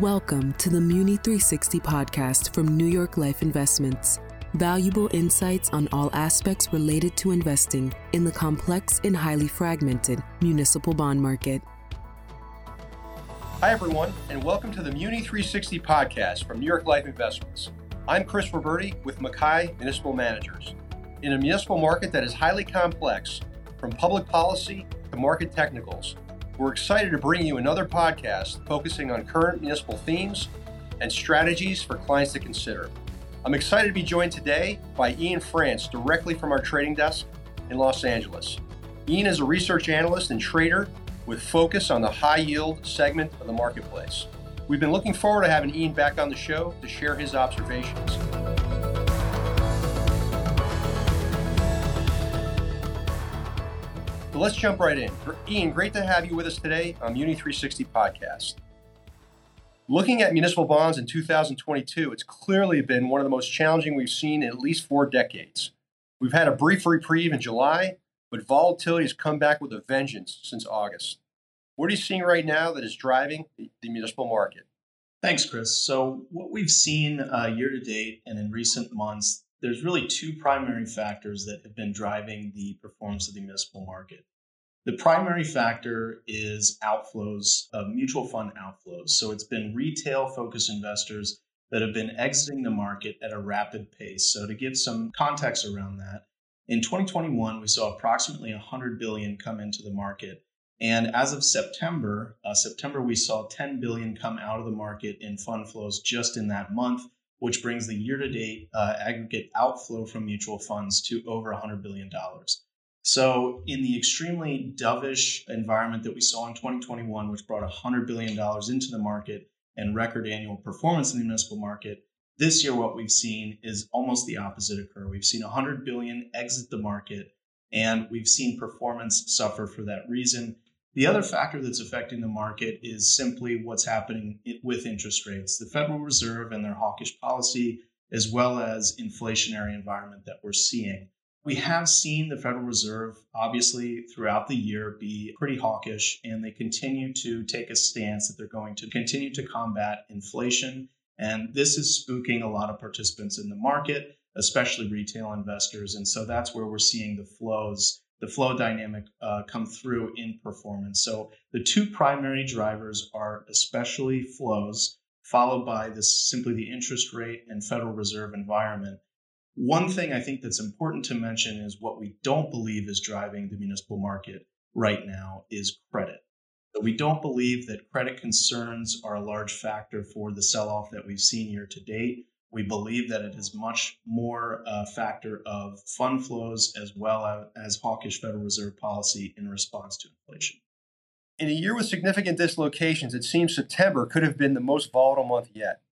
Welcome to the Muni 360 podcast from New York Life Investments. Valuable insights on all aspects related to investing in the complex and highly fragmented municipal bond market. Hi, everyone, and welcome to the Muni 360 podcast from New York Life Investments. I'm Chris Roberti with MacKay Municipal Managers. In a municipal market that is highly complex, from public policy to market technicals, we're excited to bring you another podcast focusing on current municipal themes and strategies for clients to consider. I'm excited to be joined today by Ian France directly from our trading desk in Los Angeles. Ian is a research analyst and trader with focus on the high yield segment of the marketplace. We've been looking forward to having Ian back on the show to share his observations. So let's jump right in. Ian, great to have you with us today on Muni 360 podcast. Looking at municipal bonds in 2022, it's clearly been one of the most challenging we've seen in at least four decades. We've had a brief reprieve in July, but volatility has come back with a vengeance since August. What are you seeing right now that is driving the, municipal market? Thanks, Chris. So, what we've seen uh, year to date and in recent months there's really two primary factors that have been driving the performance of the municipal market. The primary factor is outflows of mutual fund outflows. So it's been retail focused investors that have been exiting the market at a rapid pace. So to give some context around that, in 2021 we saw approximately 100 billion come into the market. And as of September, uh, September we saw 10 billion come out of the market in fund flows just in that month which brings the year to date uh, aggregate outflow from mutual funds to over $100 billion. So, in the extremely dovish environment that we saw in 2021, which brought $100 billion into the market and record annual performance in the municipal market, this year what we've seen is almost the opposite occur. We've seen 100 billion exit the market and we've seen performance suffer for that reason. The other factor that's affecting the market is simply what's happening with interest rates. The Federal Reserve and their hawkish policy, as well as inflationary environment that we're seeing. We have seen the Federal Reserve, obviously, throughout the year be pretty hawkish, and they continue to take a stance that they're going to continue to combat inflation. And this is spooking a lot of participants in the market, especially retail investors. And so that's where we're seeing the flows the flow dynamic uh, come through in performance. So the two primary drivers are especially flows, followed by this simply the interest rate and Federal Reserve environment. One thing I think that's important to mention is what we don't believe is driving the municipal market right now is credit. We don't believe that credit concerns are a large factor for the sell off that we've seen year to date. We believe that it is much more a factor of fund flows as well as hawkish Federal Reserve policy in response to inflation. In a year with significant dislocations, it seems September could have been the most volatile month yet.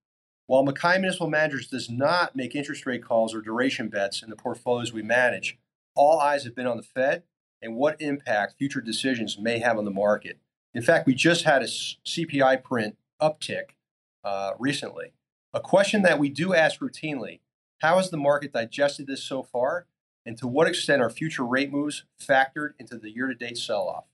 While MacKay Municipal Managers does not make interest rate calls or duration bets in the portfolios we manage, all eyes have been on the Fed and what impact future decisions may have on the market. In fact, we just had a CPI print uptick uh, recently. A question that we do ask routinely how has the market digested this so far? And to what extent are future rate moves factored into the year to date sell off?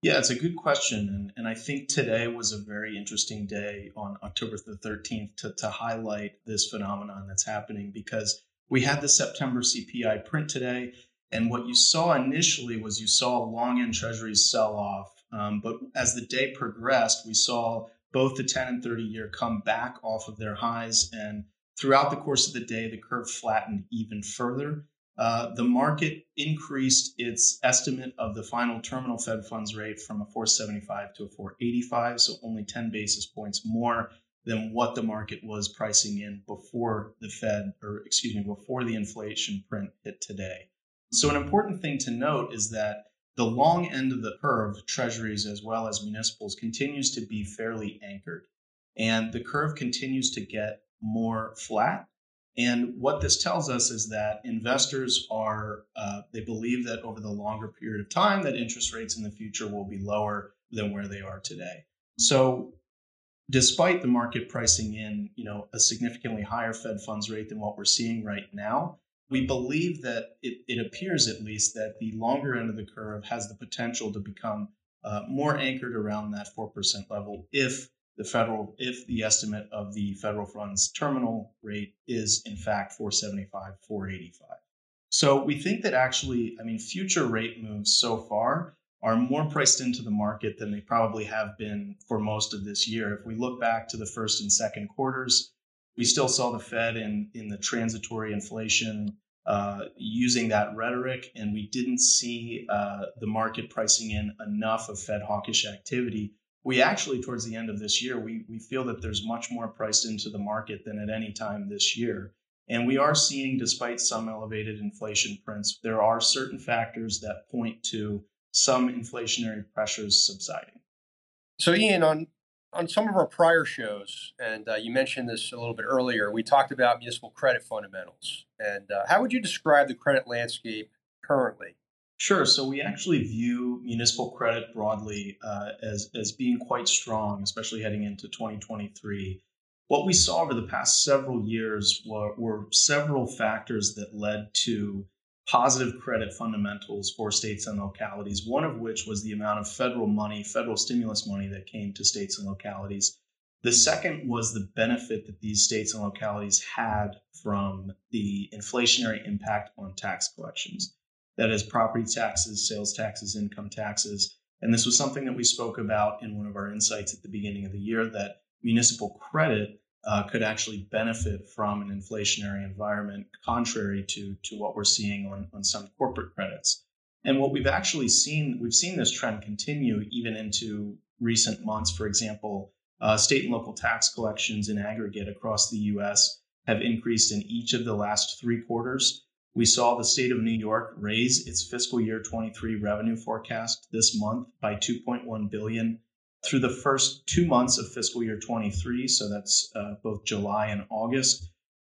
Yeah, it's a good question. And, and I think today was a very interesting day on October the 13th to, to highlight this phenomenon that's happening because we had the September CPI print today. And what you saw initially was you saw long end treasuries sell off. Um, but as the day progressed, we saw both the 10 and 30 year come back off of their highs. And throughout the course of the day, the curve flattened even further. Uh, the market increased its estimate of the final terminal Fed funds rate from a 475 to a 485, so only 10 basis points more than what the market was pricing in before the Fed, or excuse me, before the inflation print hit today. So, an important thing to note is that the long end of the curve, treasuries as well as municipals, continues to be fairly anchored. And the curve continues to get more flat. And what this tells us is that investors are, uh, they believe that over the longer period of time, that interest rates in the future will be lower than where they are today. So despite the market pricing in, you know, a significantly higher Fed funds rate than what we're seeing right now, we believe that it, it appears at least that the longer end of the curve has the potential to become uh, more anchored around that 4% level if the federal if the estimate of the federal funds terminal rate is in fact 475 485 so we think that actually i mean future rate moves so far are more priced into the market than they probably have been for most of this year. If we look back to the first and second quarters we still saw the fed in in the transitory inflation uh, using that rhetoric, and we didn't see uh, the market pricing in enough of Fed hawkish activity. We actually towards the end of this year we, we feel that there's much more priced into the market than at any time this year. And we are seeing despite some elevated inflation prints there are certain factors that point to some inflationary pressures subsiding. So ian on on some of our prior shows and uh, you mentioned this a little bit earlier we talked about municipal credit fundamentals and uh, how would you describe the credit landscape currently Sure. So we actually view municipal credit broadly uh, as, as being quite strong, especially heading into 2023. What we saw over the past several years were, were several factors that led to positive credit fundamentals for states and localities, one of which was the amount of federal money, federal stimulus money that came to states and localities. The second was the benefit that these states and localities had from the inflationary impact on tax collections that is property taxes, sales taxes, income taxes. And this was something that we spoke about in one of our insights at the beginning of the year that municipal credit uh, could actually benefit from an inflationary environment, contrary to, to what we're seeing on, on some corporate credits. And what we've actually seen, we've seen this trend continue even into recent months. For example, uh, state and local tax collections in aggregate across the US have increased in each of the last three quarters. We saw the state of New York raise its fiscal year 23 revenue forecast this month by 2.1 billion through the first two months of fiscal year 23. So that's uh, both July and August.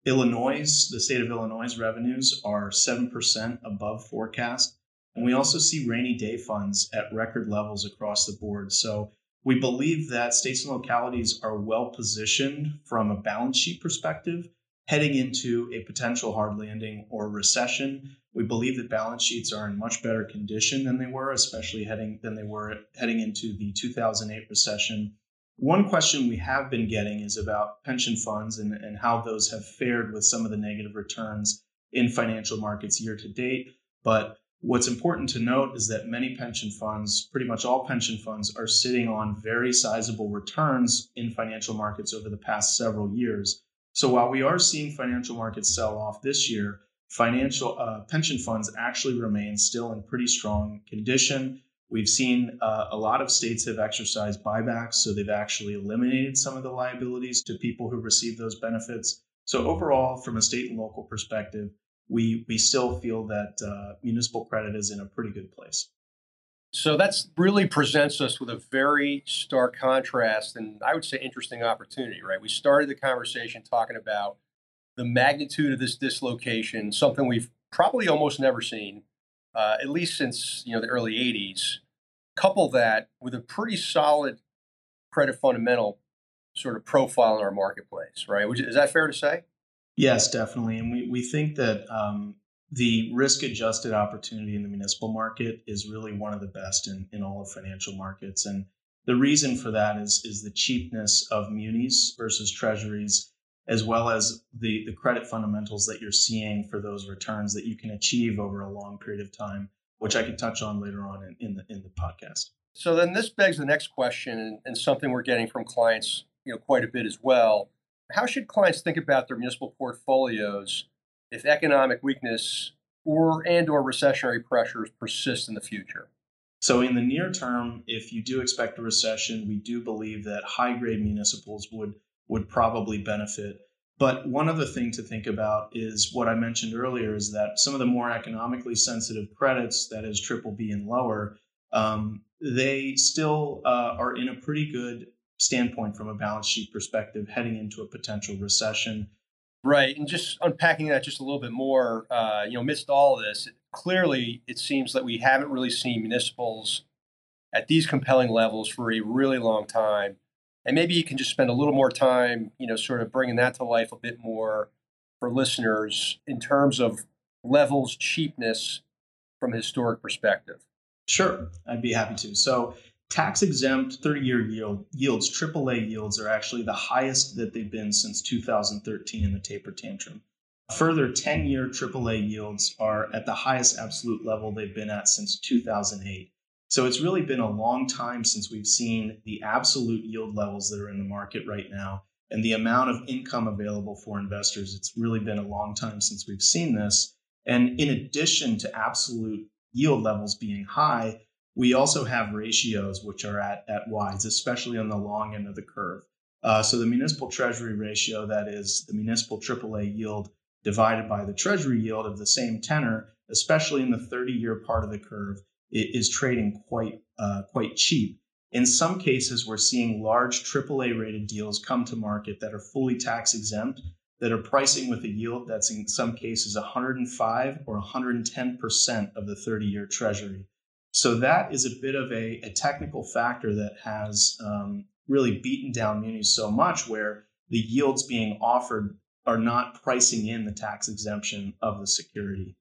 Illinois, the state of Illinois' revenues are 7% above forecast. And we also see rainy day funds at record levels across the board. So we believe that states and localities are well positioned from a balance sheet perspective heading into a potential hard landing or recession. We believe that balance sheets are in much better condition than they were, especially heading than they were heading into the 2008 recession. One question we have been getting is about pension funds and, and how those have fared with some of the negative returns in financial markets year to date. But what's important to note is that many pension funds, pretty much all pension funds, are sitting on very sizable returns in financial markets over the past several years. So while we are seeing financial markets sell off this year, financial uh, pension funds actually remain still in pretty strong condition. We've seen uh, a lot of states have exercised buybacks, so they've actually eliminated some of the liabilities to people who receive those benefits. So overall, from a state and local perspective, we we still feel that uh, municipal credit is in a pretty good place. So that's really presents us with a very stark contrast and I would say interesting opportunity, right? We started the conversation talking about the magnitude of this dislocation, something we've probably almost never seen, uh, at least since you know the early '80s. Couple that with a pretty solid credit fundamental sort of profile in our marketplace, right? Which, Is that fair to say? Yes, definitely. And we, we think that um, the risk adjusted opportunity in the municipal market is really one of the best in, in all of financial markets. And the reason for that is, is the cheapness of munis versus treasuries, as well as the, the credit fundamentals that you're seeing for those returns that you can achieve over a long period of time, which I can touch on later on in, in the in the podcast. So then this begs the next question and, and something we're getting from clients, you know, quite a bit as well. How should clients think about their municipal portfolios if economic weakness or and or recessionary pressures persist in the future? So in the near term, if you do expect a recession, we do believe that high grade municipals would would probably benefit. But one other thing to think about is what I mentioned earlier is that some of the more economically sensitive credits, that is triple B and lower, um, they still uh, are in a pretty good standpoint from a balance sheet perspective heading into a potential recession. Right, and just unpacking that just a little bit more, uh, you know, amidst all this, clearly it seems that we haven't really seen municipals at these compelling levels for a really long time. And maybe you can just spend a little more time, you know, sort of bringing that to life a bit more for listeners in terms of levels, cheapness from a historic perspective. Sure, I'd be happy to. So tax exempt 30 year yield, yields, AAA yields, are actually the highest that they've been since 2013 in the taper tantrum. Further, 10 year AAA yields are at the highest absolute level they've been at since 2008. So it's really been a long time since we've seen the absolute yield levels that are in the market right now and the amount of income available for investors. It's really been a long time since we've seen this. And in addition to absolute yield levels being high, we also have ratios which are at, at wides, especially on the long end of the curve. Uh, so the municipal treasury ratio, that is the municipal AAA yield divided by the treasury yield of the same tenor, especially in the 30 year part of the curve, is trading quite, uh, quite cheap. In some cases, we're seeing large AAA rated deals come to market that are fully tax exempt, that are pricing with a yield that's in some cases 105 or 110% of the 30 year treasury. So that is a bit of a, a technical factor that has um, really beaten down munis so much where the yields being offered are not pricing in the tax exemption of the security.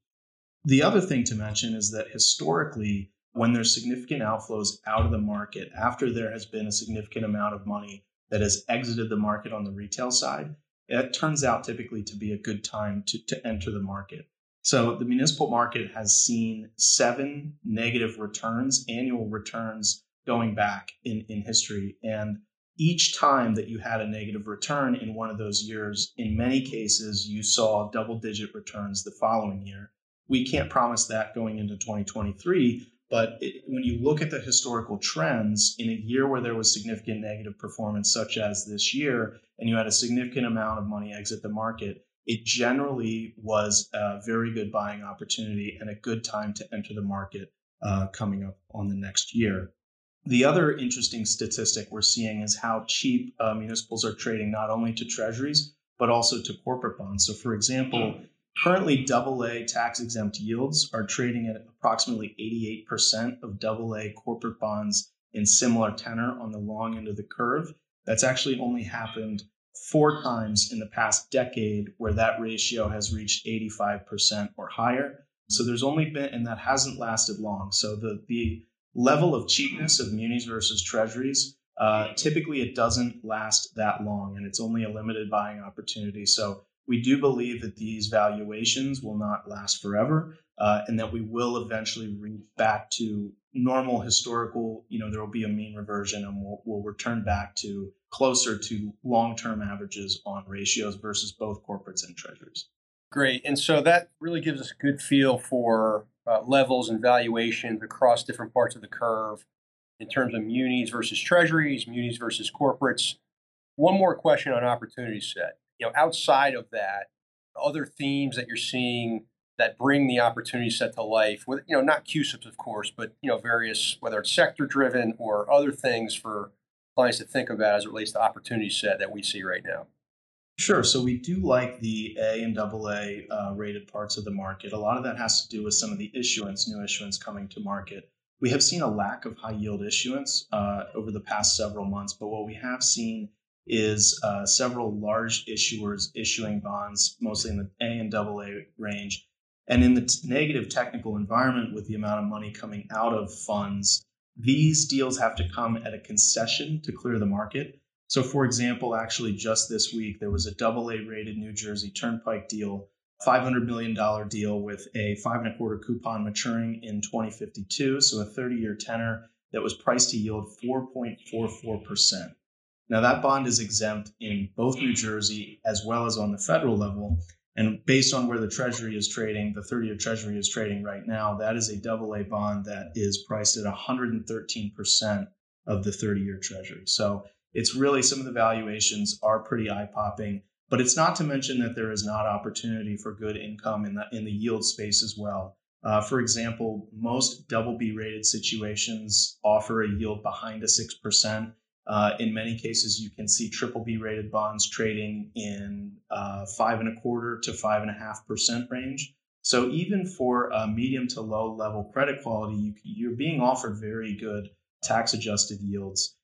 The other thing to mention is that historically, when there's significant outflows out of the market, after there has been a significant amount of money that has exited the market on the retail side, it turns out typically to be a good time to, to enter the market. So the municipal market has seen seven negative returns, annual returns going back in, in history. And each time that you had a negative return in one of those years, in many cases, you saw double digit returns the following year. We can't promise that going into 2023, but it, when you look at the historical trends in a year where there was significant negative performance, such as this year, and you had a significant amount of money exit the market, it generally was a very good buying opportunity and a good time to enter the market uh, coming up on the next year. The other interesting statistic we're seeing is how cheap uh, municipals are trading not only to treasuries, but also to corporate bonds. So, for example, currently AA tax exempt yields are trading at approximately 88% of AA corporate bonds in similar tenor on the long end of the curve. That's actually only happened four times in the past decade where that ratio has reached 85% or higher. So there's only been, and that hasn't lasted long. So the, the level of cheapness of munis versus treasuries, uh, typically it doesn't last that long and it's only a limited buying opportunity. So we do believe that these valuations will not last forever uh, and that we will eventually reach back to normal historical, you know, there will be a mean reversion and we'll, we'll return back to closer to long term averages on ratios versus both corporates and treasuries. Great. And so that really gives us a good feel for uh, levels and valuations across different parts of the curve in terms of munis versus treasuries, munis versus corporates. One more question on opportunity set. You know, outside of that, other themes that you're seeing that bring the opportunity set to life with you know not CUSIPs of course but you know various whether it's sector driven or other things for clients to think about as it relates to opportunity set that we see right now Sure. So we do like the A and AA uh, rated parts of the market. A lot of that has to do with some of the issuance, new issuance coming to market. We have seen a lack of high yield issuance uh, over the past several months, but what we have seen is uh, several large issuers issuing bonds, mostly in the A and AA range, and in the t- negative technical environment, with the amount of money coming out of funds, these deals have to come at a concession to clear the market. So, for example, actually, just this week, there was a double A rated New Jersey Turnpike deal, $500 million deal with a five and a quarter coupon maturing in 2052. So, a 30 year tenor that was priced to yield 4.44%. Now, that bond is exempt in both New Jersey as well as on the federal level. And based on where the Treasury is trading, the 30 year Treasury is trading right now, that is a double A bond that is priced at 113% of the 30 year Treasury. So it's really some of the valuations are pretty eye popping, but it's not to mention that there is not opportunity for good income in the, in the yield space as well. Uh, for example, most double B rated situations offer a yield behind a 6%. Uh, in many cases, you can see triple B rated bonds trading in uh, five and a quarter to five and a half percent range. So even for a medium to low level credit quality, you, you're being offered very good tax adjusted yields.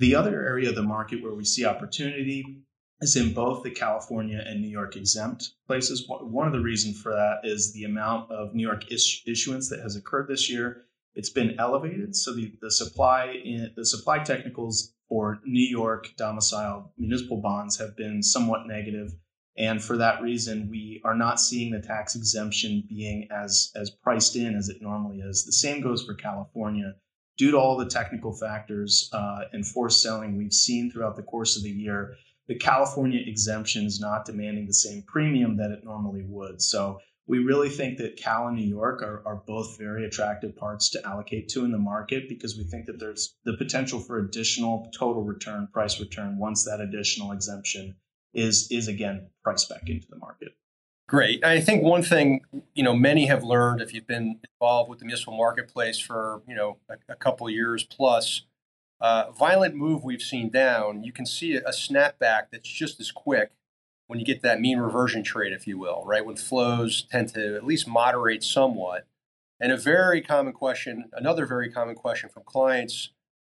The other area of the market where we see opportunity is in both the California and New York exempt places. One of the reasons for that is the amount of New York issuance that has occurred this year it's been elevated. So the, the supply in, the supply technicals for New York domiciled municipal bonds have been somewhat negative. And for that reason, we are not seeing the tax exemption being as, as priced in as it normally is. The same goes for California. Due to all the technical factors uh, and forced selling we've seen throughout the course of the year, the California exemption is not demanding the same premium that it normally would. So we really think that Cal and New York are, are both very attractive parts to allocate to in the market because we think that there's the potential for additional total return, price return, once that additional exemption is is again priced back into the market. Great. I think one thing you know many have learned if you've been involved with the municipal marketplace for you know a, a couple years plus, uh, violent move we've seen down, you can see a, a snapback that's just as quick when you get that mean reversion trade, if you will, right? When flows tend to at least moderate somewhat. And a very common question, another very common question from clients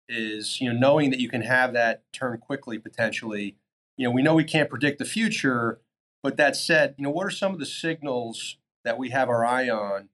is, you know, knowing that you can have that turn quickly potentially. You know, we know we can't predict the future, but that said, you know, what are some of the signals that we have our eye on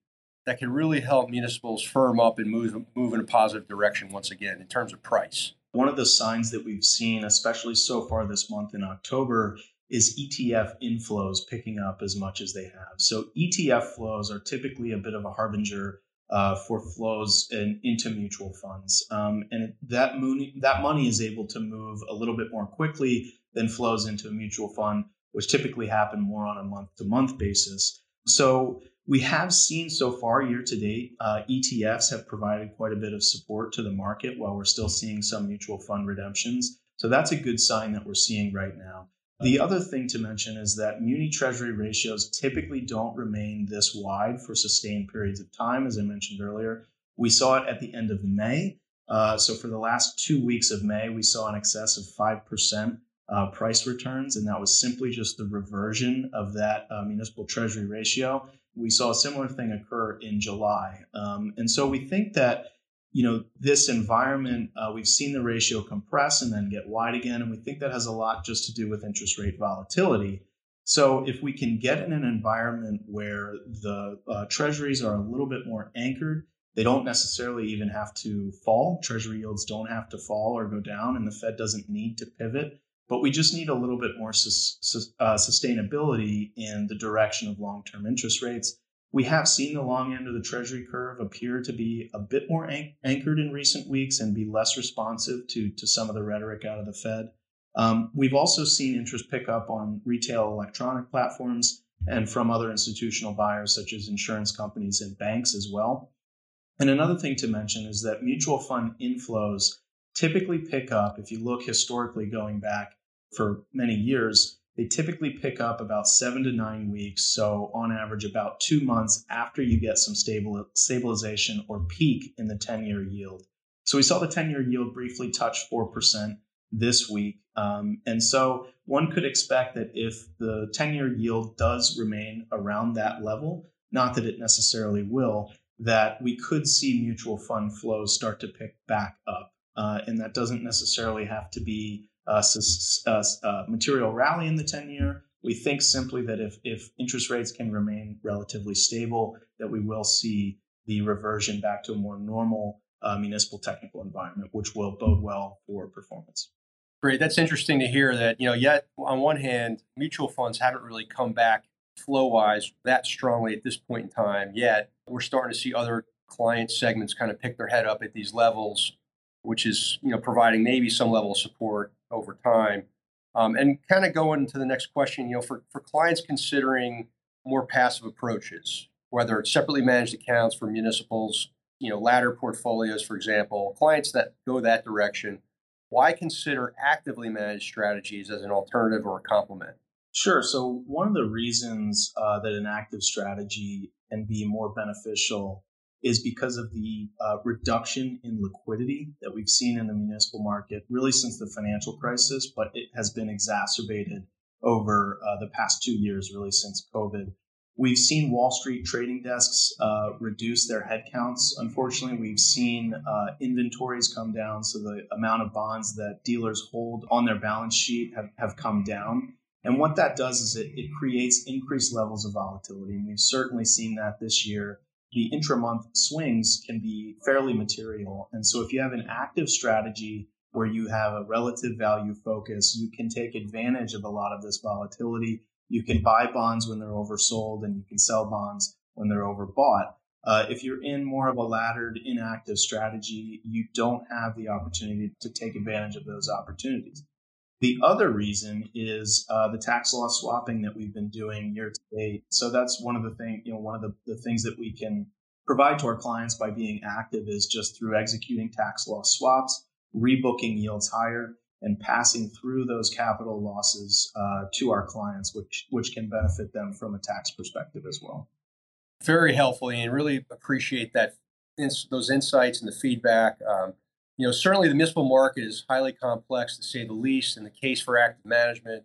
that can really help municipals firm up and move move in a positive direction once again in terms of price? One of the signs that we've seen, especially so far this month in October, is ETF inflows picking up as much as they have. So ETF flows are typically a bit of a harbinger uh, for flows in, into mutual funds, um, and that money that money is able to move a little bit more quickly than flows into a mutual fund, which typically happen more on a month to month basis. So we have seen so far year to date, uh, ETFs have provided quite a bit of support to the market while we're still seeing some mutual fund redemptions. So that's a good sign that we're seeing right now. The other thing to mention is that muni treasury ratios typically don't remain this wide for sustained periods of time, as I mentioned earlier. We saw it at the end of May. Uh, so for the last two weeks of May, we saw an excess of 5% uh, price returns, and that was simply just the reversion of that uh, municipal treasury ratio. We saw a similar thing occur in July. Um, and so we think that you know, this environment, uh, we've seen the ratio compress and then get wide again. And we think that has a lot just to do with interest rate volatility. So if we can get in an environment where the uh, treasuries are a little bit more anchored, they don't necessarily even have to fall. Treasury yields don't have to fall or go down, and the Fed doesn't need to pivot. But we just need a little bit more uh, sustainability in the direction of long term interest rates. We have seen the long end of the Treasury curve appear to be a bit more an- anchored in recent weeks and be less responsive to, to some of the rhetoric out of the Fed. Um, we've also seen interest pick up on retail electronic platforms and from other institutional buyers, such as insurance companies and banks as well. And another thing to mention is that mutual fund inflows typically pick up, if you look historically going back for many years, they typically pick up about seven to nine weeks. So, on average, about two months after you get some stable, stabilization or peak in the 10 year yield. So, we saw the 10 year yield briefly touch 4% this week. Um, and so, one could expect that if the 10 year yield does remain around that level, not that it necessarily will, that we could see mutual fund flows start to pick back up. Uh, and that doesn't necessarily have to be uh, uh, uh, material rally in the 10 year. We think simply that if, if interest rates can remain relatively stable, that we will see the reversion back to a more normal uh, municipal technical environment, which will bode well for performance. Great. That's interesting to hear that, you know, yet on one hand, mutual funds haven't really come back flow wise that strongly at this point in time yet. We're starting to see other client segments kind of pick their head up at these levels, which is, you know, providing maybe some level of support over time. Um, and kind of going to the next question, you know, for, for clients considering more passive approaches, whether it's separately managed accounts for municipals, you know, ladder portfolios, for example, clients that go that direction, why consider actively managed strategies as an alternative or a complement? Sure. So, one of the reasons uh, that an active strategy can be more beneficial is because of the uh, reduction in liquidity that we've seen in the municipal market really since the financial crisis, but it has been exacerbated over uh, the past two years, really since COVID. We've seen Wall Street trading desks uh, reduce their headcounts. Unfortunately, we've seen uh, inventories come down, so the amount of bonds that dealers hold on their balance sheet have, have come down. And what that does is it, it creates increased levels of volatility. And we've certainly seen that this year the intra-month swings can be fairly material. And so if you have an active strategy where you have a relative value focus, you can take advantage of a lot of this volatility. You can buy bonds when they're oversold and you can sell bonds when they're overbought. Uh, if you're in more of a laddered, inactive strategy, you don't have the opportunity to take advantage of those opportunities. The other reason is uh, the tax loss swapping that we've been doing year to date. So that's one of the things, you know, one of the, the things that we can provide to our clients by being active is just through executing tax loss swaps, rebooking yields higher, and passing through those capital losses uh, to our clients, which which can benefit them from a tax perspective as well. Very helpful, and really appreciate that those insights and the feedback. Um, you know, certainly the municipal market is highly complex to say the least, and the case for active management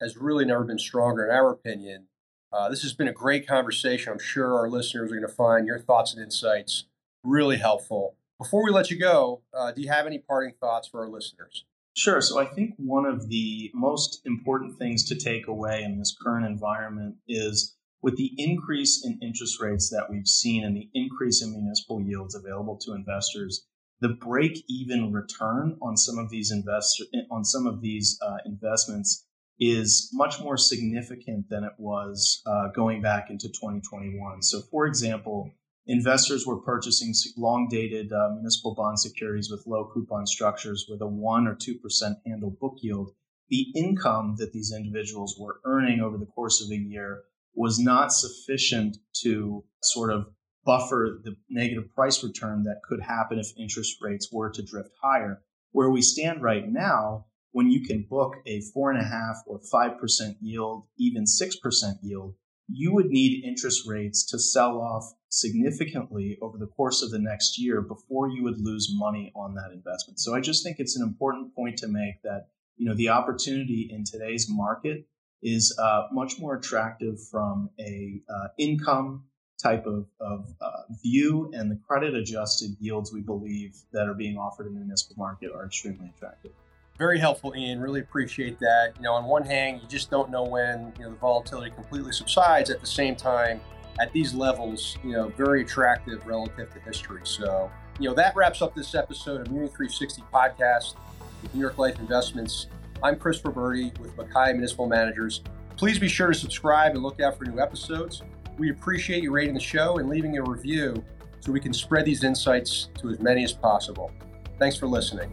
has really never been stronger, in our opinion. Uh, this has been a great conversation. I'm sure our listeners are going to find your thoughts and insights really helpful. Before we let you go, uh, do you have any parting thoughts for our listeners? Sure. So I think one of the most important things to take away in this current environment is with the increase in interest rates that we've seen and the increase in municipal yields available to investors, the break even return on some of these investor on some of these uh, investments is much more significant than it was uh, going back into 2021. So, for example, investors were purchasing long dated uh, municipal bond securities with low coupon structures with a 1 or 2% handle book yield. The income that these individuals were earning over the course of a year was not sufficient to sort of buffer the negative price return that could happen if interest rates were to drift higher. Where we stand right now, when you can book a four and a half or five percent yield, even six percent yield, you would need interest rates to sell off significantly over the course of the next year before you would lose money on that investment. So I just think it's an important point to make that you know the opportunity in today's market is uh, much more attractive from a uh, income type of, of uh, view and the credit adjusted yields we believe that are being offered in the municipal market are extremely attractive. Very helpful, Ian. Really appreciate that. You know, on one hand, you just don't know when you know the volatility completely subsides. At the same time, at these levels, you know, very attractive relative to history. So, you know, that wraps up this episode of Muni 360 podcast with New York Life Investments. I'm Chris Roberti with MacKay Municipal Managers. Please be sure to subscribe and look out for new episodes. We appreciate you rating the show and leaving a review so we can spread these insights to as many as possible. Thanks for listening.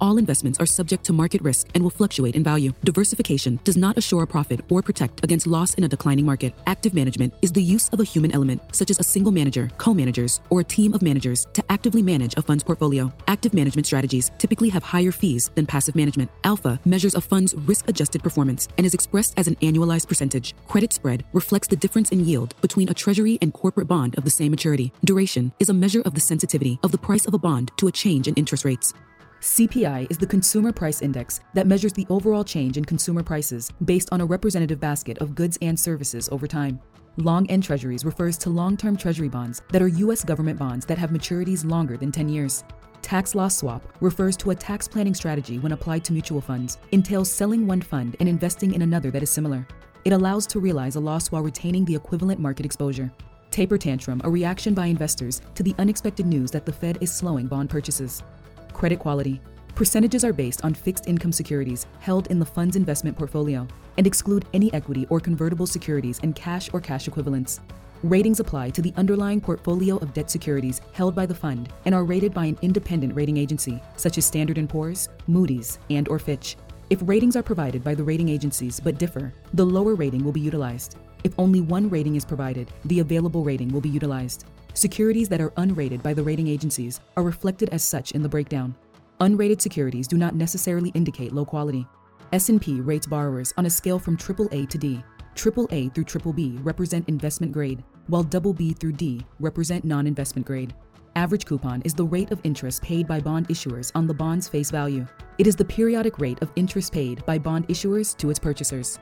All investments are subject to market risk and will fluctuate in value. Diversification does not assure a profit or protect against loss in a declining market. Active management is the use of a human element, such as a single manager, co managers, or a team of managers, to actively manage a fund's portfolio. Active management strategies typically have higher fees than passive management. Alpha measures a fund's risk adjusted performance and is expressed as an annualized percentage. Credit spread reflects the difference in yield between a treasury and corporate bond of the same maturity. Duration is a measure of the sensitivity of the price of a bond to a change in interest rates. CPI is the consumer price index that measures the overall change in consumer prices based on a representative basket of goods and services over time. Long end treasuries refers to long term treasury bonds that are U.S. government bonds that have maturities longer than 10 years. Tax loss swap refers to a tax planning strategy when applied to mutual funds, entails selling one fund and investing in another that is similar. It allows to realize a loss while retaining the equivalent market exposure. Taper tantrum, a reaction by investors to the unexpected news that the Fed is slowing bond purchases. Credit quality. Percentages are based on fixed income securities held in the fund's investment portfolio and exclude any equity or convertible securities and cash or cash equivalents. Ratings apply to the underlying portfolio of debt securities held by the fund and are rated by an independent rating agency such as Standard & Poor's, Moody's, and or Fitch. If ratings are provided by the rating agencies but differ, the lower rating will be utilized. If only one rating is provided, the available rating will be utilized. Securities that are unrated by the rating agencies are reflected as such in the breakdown. Unrated securities do not necessarily indicate low quality. S&P rates borrowers on a scale from AAA to D. AAA through BBB represent investment grade, while BB through D represent non-investment grade. Average coupon is the rate of interest paid by bond issuers on the bond's face value. It is the periodic rate of interest paid by bond issuers to its purchasers.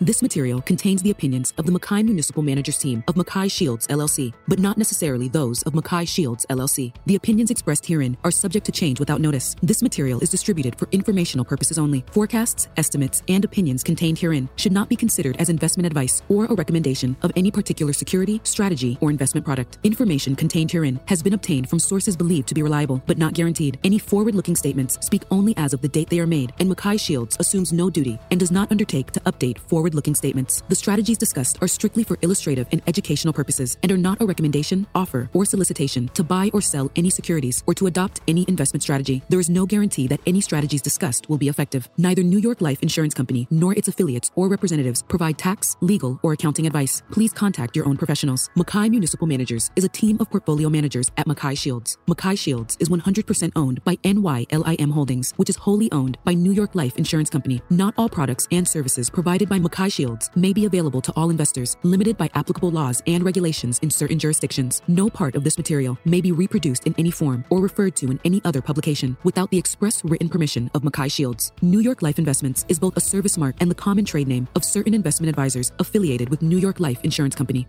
This material contains the opinions of the MacKay Municipal Managers Team of MacKay Shields LLC, but not necessarily those of MacKay Shields LLC. The opinions expressed herein are subject to change without notice. This material is distributed for informational purposes only. Forecasts, estimates, and opinions contained herein should not be considered as investment advice or a recommendation of any particular security, strategy, or investment product. Information contained herein has been obtained from sources believed to be reliable, but not guaranteed. Any forward-looking statements speak only as of the date they are made, and MacKay Shields assumes no duty and does not undertake to update forward forward-looking statements. The strategies discussed are strictly for illustrative and educational purposes and are not a recommendation, offer, or solicitation to buy or sell any securities or to adopt any investment strategy. There is no guarantee that any strategies discussed will be effective. Neither New York Life Insurance Company nor its affiliates or representatives provide tax, legal, or accounting advice. Please contact your own professionals. MacKay Municipal Managers is a team of portfolio managers at MacKay Shields. MacKay Shields is 100% owned by NYLIM Holdings, which is wholly owned by New York Life Insurance Company. Not all products and services provided by MacKay Shields may be available to all investors, limited by applicable laws and regulations in certain jurisdictions. No part of this material may be reproduced in any form or referred to in any other publication without the express written permission of MacKay Shields. New York Life Investments is both a service mark and the common trade name of certain investment advisors affiliated with New York Life Insurance Company.